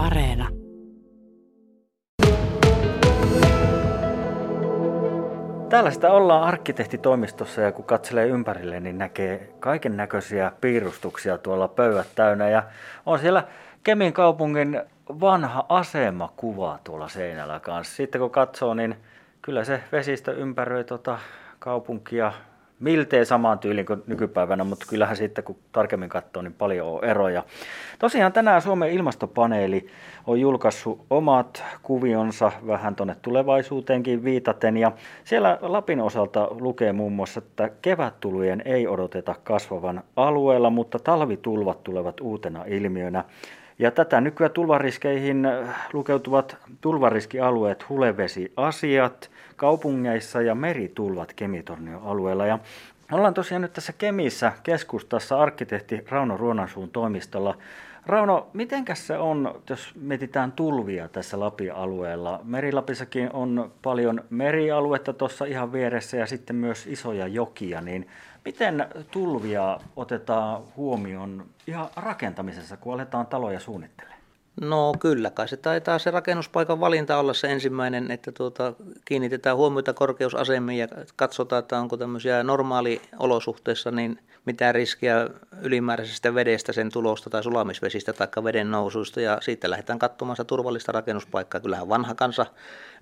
Areena. Täällä sitä ollaan arkkitehtitoimistossa ja kun katselee ympärille, niin näkee kaiken näköisiä piirustuksia tuolla pöydät täynnä. Ja on siellä Kemin kaupungin vanha asemakuva tuolla seinällä kanssa. Sitten kun katsoo, niin kyllä se vesistö ympäröi tuota kaupunkia miltei samaan tyyliin kuin nykypäivänä, mutta kyllähän sitten kun tarkemmin katsoo, niin paljon on eroja. Tosiaan tänään Suomen ilmastopaneeli on julkaissut omat kuvionsa vähän tuonne tulevaisuuteenkin viitaten ja siellä Lapin osalta lukee muun muassa, että kevättulujen ei odoteta kasvavan alueella, mutta talvitulvat tulevat uutena ilmiönä. Ja tätä nykyään tulvariskeihin lukeutuvat tulvariskialueet, hulevesiasiat, kaupungeissa ja meritulvat Kemitornion alueella. Ja ollaan tosiaan nyt tässä Kemissä keskustassa arkkitehti Rauno Ruonansuun toimistolla. Rauno, mitenkäs se on, jos mietitään tulvia tässä Lapin alueella? Merilapissakin on paljon merialuetta tuossa ihan vieressä ja sitten myös isoja jokia, niin miten tulvia otetaan huomioon ihan rakentamisessa, kun aletaan taloja suunnittelemaan? No kyllä, kai se taitaa se rakennuspaikan valinta olla se ensimmäinen, että tuota, kiinnitetään huomiota korkeusasemiin ja katsotaan, että onko tämmöisiä normaaliolosuhteissa niin mitään riskiä ylimääräisestä vedestä, sen tulosta tai sulamisvesistä tai veden nousuista ja siitä lähdetään katsomaan sitä turvallista rakennuspaikkaa. Kyllähän vanha kansa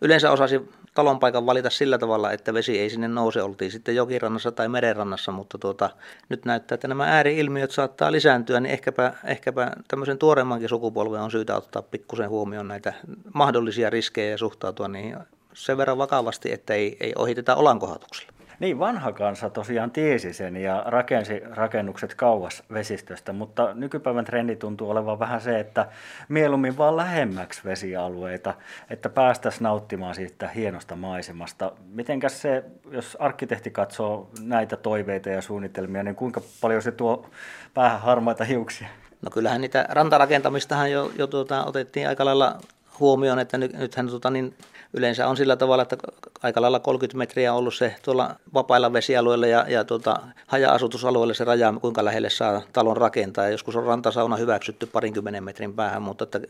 yleensä osasi talonpaikan valita sillä tavalla, että vesi ei sinne nouse, oltiin sitten jokirannassa tai merenrannassa, mutta tuota, nyt näyttää, että nämä ääriilmiöt saattaa lisääntyä, niin ehkäpä, ehkäpä tämmöisen tuoreemmankin sukupolven on syytä ottaa pikkusen huomioon näitä mahdollisia riskejä ja suhtautua niihin sen verran vakavasti, että ei, ei ohiteta olankohatuksella. Niin, vanha kansa tosiaan tiesi sen ja rakensi rakennukset kauas vesistöstä, mutta nykypäivän trendi tuntuu olevan vähän se, että mieluummin vaan lähemmäksi vesialueita, että päästäisiin nauttimaan siitä hienosta maisemasta. Mitenkäs se, jos arkkitehti katsoo näitä toiveita ja suunnitelmia, niin kuinka paljon se tuo päähän harmaita hiuksia? No kyllähän niitä rantarakentamistahan jo, jo tuota, otettiin aika lailla huomioon, että nyt, nythän tuota, niin yleensä on sillä tavalla, että aika lailla 30 metriä on ollut se tuolla vapailla vesialueilla ja, ja tuota, haja-asutusalueilla se raja, kuinka lähelle saa talon rakentaa. Ja joskus on rantasauna hyväksytty parinkymmenen metrin päähän, mutta että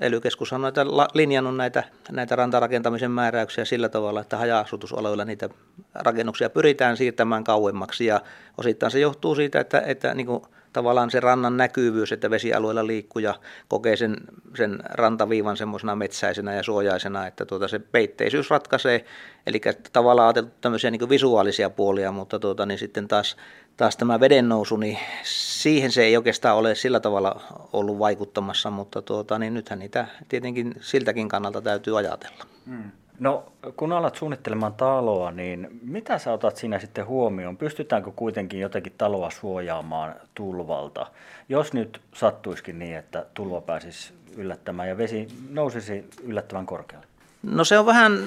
ely on näitä, linjannut näitä, näitä rantarakentamisen määräyksiä sillä tavalla, että haja-asutusalueilla niitä rakennuksia pyritään siirtämään kauemmaksi ja osittain se johtuu siitä, että, että niin kuin tavallaan se rannan näkyvyys, että vesialueella liikkuu ja kokee sen, sen rantaviivan semmoisena metsäisenä ja suojaisena, että tuota se peitteisyys ratkaisee, eli tavallaan ajateltu tämmöisiä niin visuaalisia puolia, mutta tuota, niin sitten taas, taas tämä veden nousu, niin siihen se ei oikeastaan ole sillä tavalla ollut vaikuttamassa, mutta tuota, niin nythän niitä tietenkin siltäkin kannalta täytyy ajatella. Hmm. No kun alat suunnittelemaan taloa, niin mitä sä otat siinä sitten huomioon? Pystytäänkö kuitenkin jotenkin taloa suojaamaan tulvalta? Jos nyt sattuisikin niin, että tulva pääsisi yllättämään ja vesi nousisi yllättävän korkealle? No se on vähän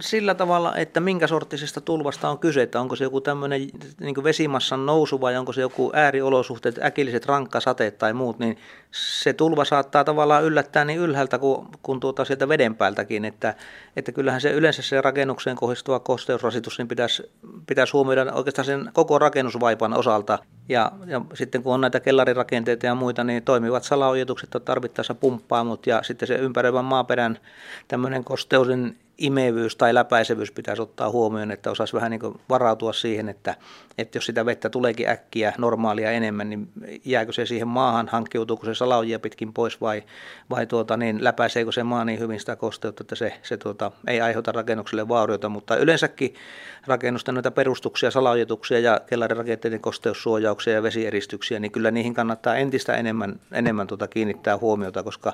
sillä tavalla, että minkä sorttisesta tulvasta on kyse, että onko se joku tämmöinen niin vesimassan nousu vai onko se joku ääriolosuhteet, äkilliset rankkasateet tai muut, niin se tulva saattaa tavallaan yllättää niin ylhäältä kuin, kuin tuota sieltä veden päältäkin, että, että kyllähän se yleensä se rakennukseen kohdistuva kosteusrasitus niin pitäisi, pitäisi huomioida oikeastaan sen koko rakennusvaipan osalta. Ja, ja sitten kun on näitä kellarirakenteita ja muita, niin toimivat salaojitukset on tarvittaessa pumppaamut ja sitten se ympäröivän maaperän tämmöinen kosteuden imevyys tai läpäisevyys pitäisi ottaa huomioon, että osaisi vähän niin varautua siihen, että, että jos sitä vettä tuleekin äkkiä normaalia enemmän, niin jääkö se siihen maahan, hankkiutuuko se salaojia pitkin pois vai, vai tuota, niin läpäiseekö se maa niin hyvin sitä kosteutta, että se, se tuota, ei aiheuta rakennukselle vaurioita, mutta yleensäkin rakennusten noita perustuksia, salaojituksia ja kellarirakenteiden kosteussuojauksia ja vesieristyksiä, niin kyllä niihin kannattaa entistä enemmän, enemmän tuota kiinnittää huomiota, koska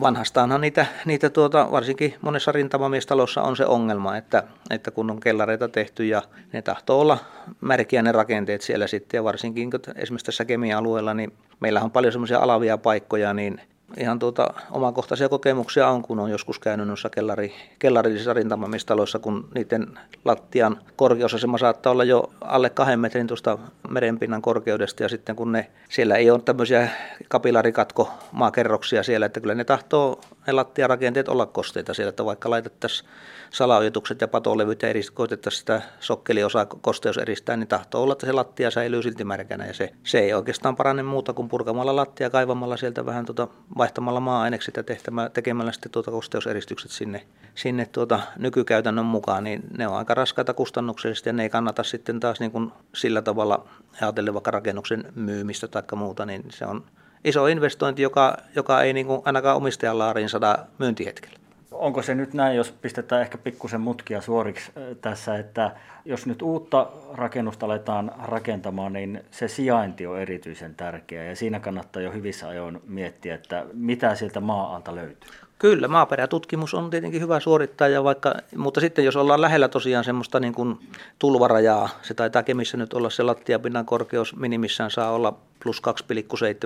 vanhastaanhan niitä, niitä tuota, varsinkin monessa rintamamiestalossa on se ongelma, että, että kun on kellareita tehty ja ne tahtoo olla märkiä ne rakenteet siellä sitten ja varsinkin esimerkiksi tässä kemia-alueella, niin meillä on paljon semmoisia alavia paikkoja, niin ihan tuota, omakohtaisia kokemuksia on, kun on joskus käynyt noissa kellari, kellarillisissa rintamamistaloissa, kun niiden lattian korkeusasema saattaa olla jo alle kahden metrin tuosta merenpinnan korkeudesta, ja sitten kun ne, siellä ei ole tämmöisiä kapilarikatko maakerroksia siellä, että kyllä ne tahtoo ne lattiarakenteet olla kosteita siellä, että vaikka laitettaisiin salaojitukset ja patolevyt ja koitettaisiin sitä sokkeliosaa kosteus eristää, niin tahtoo olla, että se lattia säilyy silti märkänä. Ja se, se ei oikeastaan parane muuta kuin purkamalla lattia, kaivamalla sieltä vähän tuota, vaihtamalla maa-ainekset ja tehtämä, tekemällä sitten tuota kosteuseristykset sinne, sinne tuota nykykäytännön mukaan, niin ne on aika raskaita kustannuksellisesti ja ne ei kannata sitten taas niin kuin sillä tavalla ajatellen vaikka rakennuksen myymistä tai muuta, niin se on iso investointi, joka, joka ei niin kuin ainakaan omistajan laariin sada myyntihetkellä. Onko se nyt näin, jos pistetään ehkä pikkusen mutkia suoriksi tässä, että jos nyt uutta rakennusta aletaan rakentamaan, niin se sijainti on erityisen tärkeä ja siinä kannattaa jo hyvissä ajoin miettiä, että mitä sieltä maa-alta löytyy. Kyllä, maaperätutkimus on tietenkin hyvä suorittaa, ja vaikka, mutta sitten jos ollaan lähellä tosiaan semmoista niin kuin tulvarajaa, se taitaa Kemissä nyt olla se lattiapinnan korkeus minimissään saa olla plus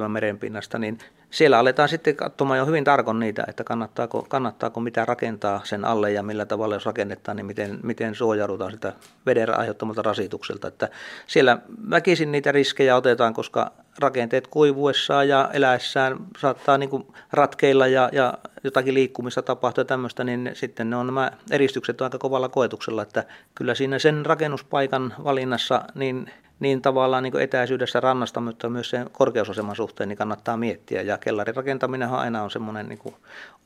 2,7 merenpinnasta, niin siellä aletaan sitten katsomaan jo hyvin tarkon niitä, että kannattaako, kannattaako mitä rakentaa sen alle ja millä tavalla jos rakennetaan, niin miten, miten suojaudutaan sitä veden aiheuttamalta rasitukselta. Että siellä väkisin niitä riskejä otetaan, koska rakenteet kuivuessaan ja eläessään saattaa niin kuin ratkeilla ja, ja jotakin liikkumista tapahtuu ja tämmöistä, niin sitten ne on nämä eristykset aika kovalla koetuksella, että kyllä siinä sen rakennuspaikan valinnassa niin niin tavallaan niin etäisyydessä rannasta, mutta myös sen korkeusaseman suhteen niin kannattaa miettiä. Ja kellarin rakentaminenhan aina on semmoinen niin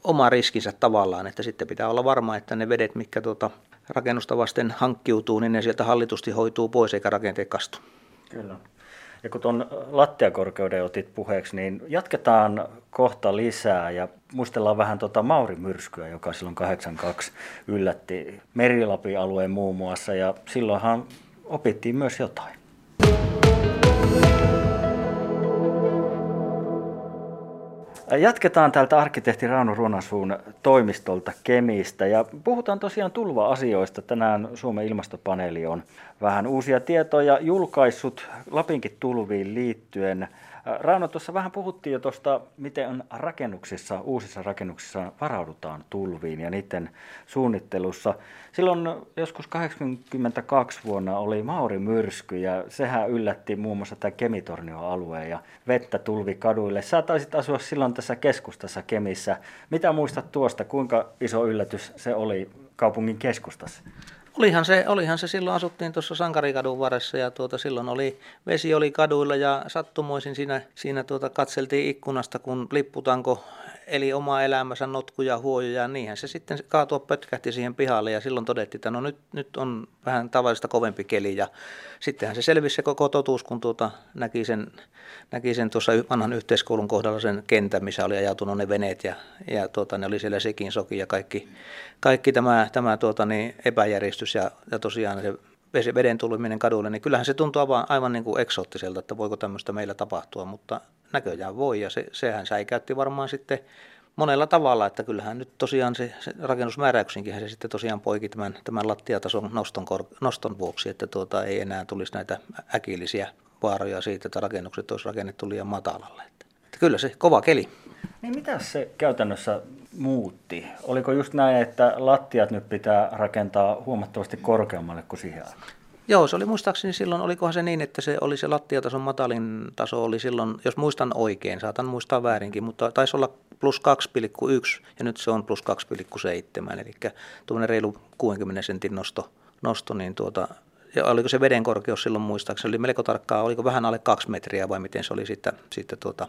oma riskinsä tavallaan, että sitten pitää olla varma, että ne vedet, mitkä tuota rakennusta vasten hankkiutuu, niin ne sieltä hallitusti hoituu pois eikä rakenteet kastu. Kyllä. Ja kun tuon lattiakorkeuden otit puheeksi, niin jatketaan kohta lisää ja muistellaan vähän tuota Mauri-myrskyä, joka silloin 82 yllätti Merilapin alueen muun muassa ja silloinhan opittiin myös jotain. Jatketaan täältä arkkitehti Rauno Ruonasuun toimistolta Kemistä ja puhutaan tosiaan tulva-asioista. Tänään Suomen ilmastopaneeli on vähän uusia tietoja julkaissut Lapinkin tulviin liittyen. Rauno, tuossa vähän puhuttiin jo tuosta, miten rakennuksissa, uusissa rakennuksissa varaudutaan tulviin ja niiden suunnittelussa. Silloin joskus 82 vuonna oli Mauri myrsky ja sehän yllätti muun muassa tämä Kemitornio-alueen ja vettä tulvi kaduille. Sä taisit asua silloin tässä keskustassa Kemissä. Mitä muistat tuosta, kuinka iso yllätys se oli kaupungin keskustassa? Olihan se, olihan se silloin asuttiin tuossa Sankarikadun varressa ja tuota, silloin oli, vesi oli kaduilla ja sattumoisin siinä, siinä tuota, katseltiin ikkunasta, kun lipputanko eli oma elämänsä notkuja, huojoja, niinhän se sitten kaatua pötkähti siihen pihalle ja silloin todettiin, että no nyt, nyt on vähän tavallista kovempi keli ja sittenhän se selvisi se koko totuus, kun tuota, näki, sen, näki sen tuossa vanhan yhteiskoulun kohdalla sen kentän, missä oli ajautunut ne veneet ja, ja tuota, ne oli siellä sekin soki ja kaikki, kaikki tämä, tämä tuota, niin epäjärjestys ja, ja tosiaan se veden tuleminen kadulle, niin kyllähän se tuntuu aivan, aivan niin kuin eksoottiselta, että voiko tämmöistä meillä tapahtua, mutta näköjään voi ja se, sehän säikäytti varmaan sitten monella tavalla, että kyllähän nyt tosiaan se, se rakennusmääräyksinkin se sitten tosiaan poiki tämän, tämän lattiatason noston, kor, noston vuoksi, että tuota, ei enää tulisi näitä äkillisiä vaaroja siitä, että rakennukset olisi rakennettu liian matalalle. Että, että kyllä se kova keli. Niin mitä se käytännössä muutti? Oliko just näin, että lattiat nyt pitää rakentaa huomattavasti korkeammalle kuin siihen aikaan? Joo, se oli muistaakseni silloin, olikohan se niin, että se oli se lattiatason matalin taso oli silloin, jos muistan oikein, saatan muistaa väärinkin, mutta taisi olla plus 2,1 ja nyt se on plus 2,7, eli tuommoinen reilu 60 sentin nosto, nosto niin tuota, ja oliko se veden korkeus silloin muistaakseni, oli melko tarkkaa, oliko vähän alle kaksi metriä vai miten se oli sitten, sitten tuota,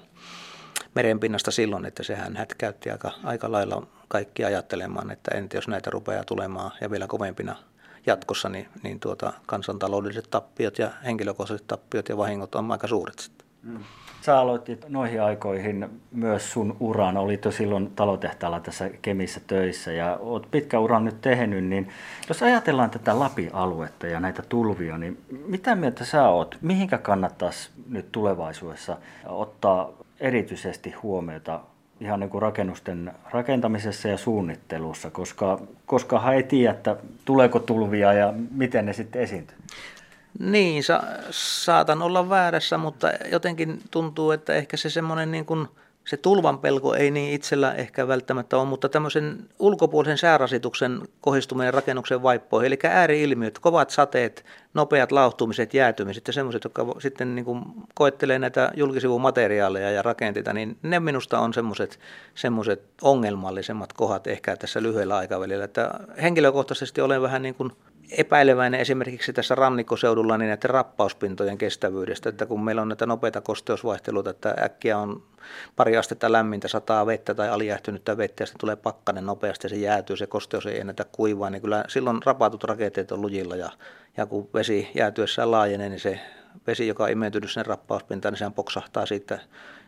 merenpinnasta silloin, että sehän hätkäytti aika, aika lailla kaikki ajattelemaan, että entä jos näitä rupeaa tulemaan ja vielä kovempina jatkossa, niin, niin tuota, kansantaloudelliset tappiot ja henkilökohtaiset tappiot ja vahingot on aika suuret sitten. Mm. Sä aloitit noihin aikoihin myös sun uran, olit jo silloin talotehtaalla tässä Kemissä töissä ja oot pitkä uran nyt tehnyt, niin jos ajatellaan tätä Lapin-aluetta ja näitä tulvia, niin mitä mieltä sä oot, mihinkä kannattaisi nyt tulevaisuudessa ottaa erityisesti huomiota ihan niin kuin rakennusten rakentamisessa ja suunnittelussa, koska, koska ei tiedä, että tuleeko tulvia ja miten ne sitten esiintyy. Niin, sa- saatan olla väärässä, mutta jotenkin tuntuu, että ehkä se semmoinen niin kuin se tulvan pelko ei niin itsellä ehkä välttämättä ole, mutta tämmöisen ulkopuolisen säärasituksen kohdistuminen rakennuksen vaippoihin, eli ääriilmiöt, kovat sateet, nopeat lauhtumiset, jäätymiset ja semmoiset, jotka sitten niin kuin koettelee näitä julkisivumateriaaleja ja rakenteita, niin ne minusta on semmoiset, semmoiset ongelmallisemmat kohdat ehkä tässä lyhyellä aikavälillä. Että henkilökohtaisesti olen vähän niin kuin epäileväinen esimerkiksi tässä rannikkoseudulla niin näiden rappauspintojen kestävyydestä, että kun meillä on näitä nopeita kosteusvaihteluita, että äkkiä on pari astetta lämmintä, sataa vettä tai alijähtynyttä vettä ja sitten tulee pakkanen nopeasti ja se jäätyy, se kosteus ei ennätä kuivaa, niin kyllä silloin rapatut rakenteet on lujilla ja, ja kun vesi jäätyessään laajenee, niin se vesi, joka on imeytynyt sen rappauspintaan, niin sehän poksahtaa siitä.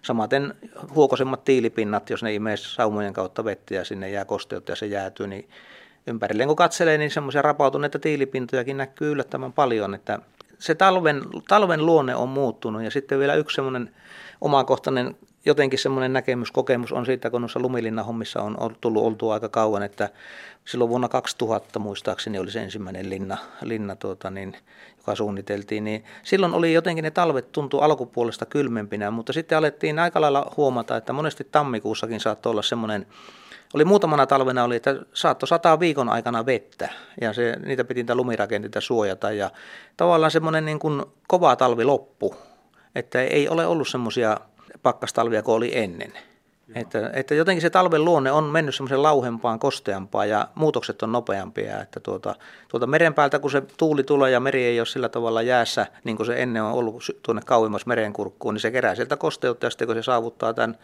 Samaten huokosemmat tiilipinnat, jos ne imee saumojen kautta vettä ja sinne jää kosteutta ja se jäätyy, niin ympärilleen kun katselee, niin semmoisia rapautuneita tiilipintojakin näkyy yllättävän paljon, että se talven, talven luonne on muuttunut. Ja sitten vielä yksi semmoinen omakohtainen jotenkin semmoinen näkemys, kokemus on siitä, kun noissa lumilinnahommissa on tullut oltua aika kauan, että silloin vuonna 2000 muistaakseni oli se ensimmäinen linna, linna tuota, niin, joka suunniteltiin, niin silloin oli jotenkin ne talvet tuntuu alkupuolesta kylmempinä, mutta sitten alettiin aika lailla huomata, että monesti tammikuussakin saattoi olla semmoinen oli muutamana talvena oli, että saattoi sataa viikon aikana vettä ja se, niitä piti niitä lumirakenteita suojata ja tavallaan semmoinen niin kuin kova talvi loppu, että ei ole ollut semmoisia pakkastalvia kuin oli ennen. Että, että jotenkin se talven luonne on mennyt semmoisen lauhempaan, kosteampaan ja muutokset on nopeampia. Että tuota, tuolta meren päältä, kun se tuuli tulee ja meri ei ole sillä tavalla jäässä, niin kuin se ennen on ollut tuonne kauemmas merenkurkkuun, niin se kerää sieltä kosteutta ja sitten kun se saavuttaa tämän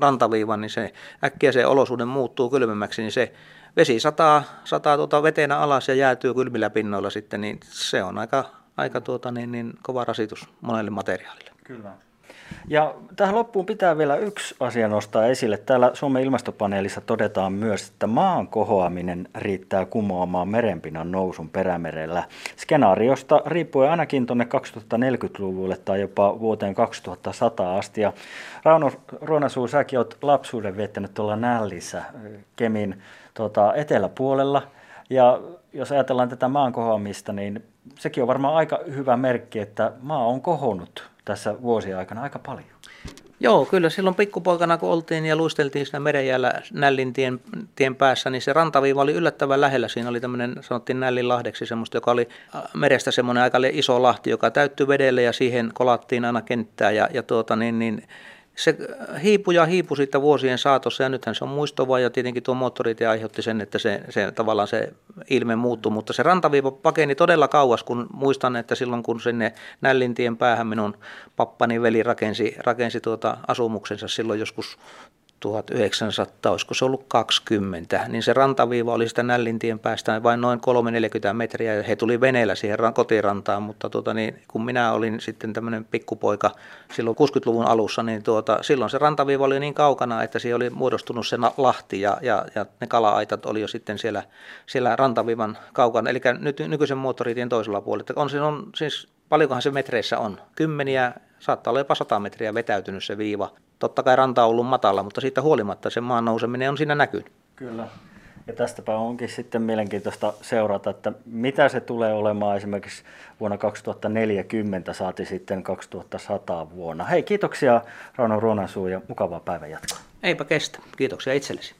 rantaviivan, niin se äkkiä se olosuuden muuttuu kylmemmäksi, niin se vesi sataa, sataa tuota vetenä alas ja jäätyy kylmillä pinnoilla sitten, niin se on aika, aika tuota, niin, niin kova rasitus monelle materiaalille. Kyllä. Ja tähän loppuun pitää vielä yksi asia nostaa esille. Täällä Suomen ilmastopaneelissa todetaan myös, että maan kohoaminen riittää kumoamaan merenpinnan nousun perämerellä. Skenaariosta riippuen ainakin tuonne 2040-luvulle tai jopa vuoteen 2100 asti. Ja Rauno Ruonasuu, säkin olet lapsuuden viettänyt tuolla Nällissä Kemin tuota, eteläpuolella. Ja jos ajatellaan tätä maan kohoamista, niin sekin on varmaan aika hyvä merkki, että maa on kohonnut tässä vuosien aikana aika paljon. Joo, kyllä silloin pikkupoikana kun oltiin ja luisteltiin siinä merenjäällä Nällin tien, tien päässä, niin se rantaviiva oli yllättävän lähellä. Siinä oli tämmöinen, sanottiin Nällin lahdeksi, semmoista, joka oli äh, merestä semmoinen aika iso lahti, joka täyttyi vedelle ja siihen kolattiin aina kenttää ja, ja tuota, niin, niin, se hiipui ja hiipui siitä vuosien saatossa ja nythän se on muistova ja tietenkin tuo moottoritie aiheutti sen, että se, se tavallaan se ilme muuttui, mutta se rantaviiva pakeni todella kauas, kun muistan, että silloin kun sinne Nällintien päähän minun pappani veli rakensi, rakensi tuota asumuksensa silloin joskus 1900, olisiko se ollut 20, niin se rantaviiva oli sitä Nällintien päästä vain noin 340 metriä ja he tuli veneellä siihen kotirantaan, mutta tuota, niin, kun minä olin sitten tämmöinen pikkupoika silloin 60-luvun alussa, niin tuota, silloin se rantaviiva oli niin kaukana, että siihen oli muodostunut se lahti ja, ja, ja ne kala-aitat oli jo sitten siellä, siellä rantaviivan kaukana, eli nyt nykyisen moottoritien toisella puolella. On, se on siis paljonkohan se metreissä on? Kymmeniä, saattaa olla jopa 100 metriä vetäytynyt se viiva totta kai ranta on ollut matala, mutta siitä huolimatta se maan nouseminen on siinä näkynyt. Kyllä. Ja tästäpä onkin sitten mielenkiintoista seurata, että mitä se tulee olemaan esimerkiksi vuonna 2040, saati sitten 2100 vuonna. Hei, kiitoksia Rauno Ruonansuu ja mukavaa päivänjatkoa. Eipä kestä. Kiitoksia itsellesi.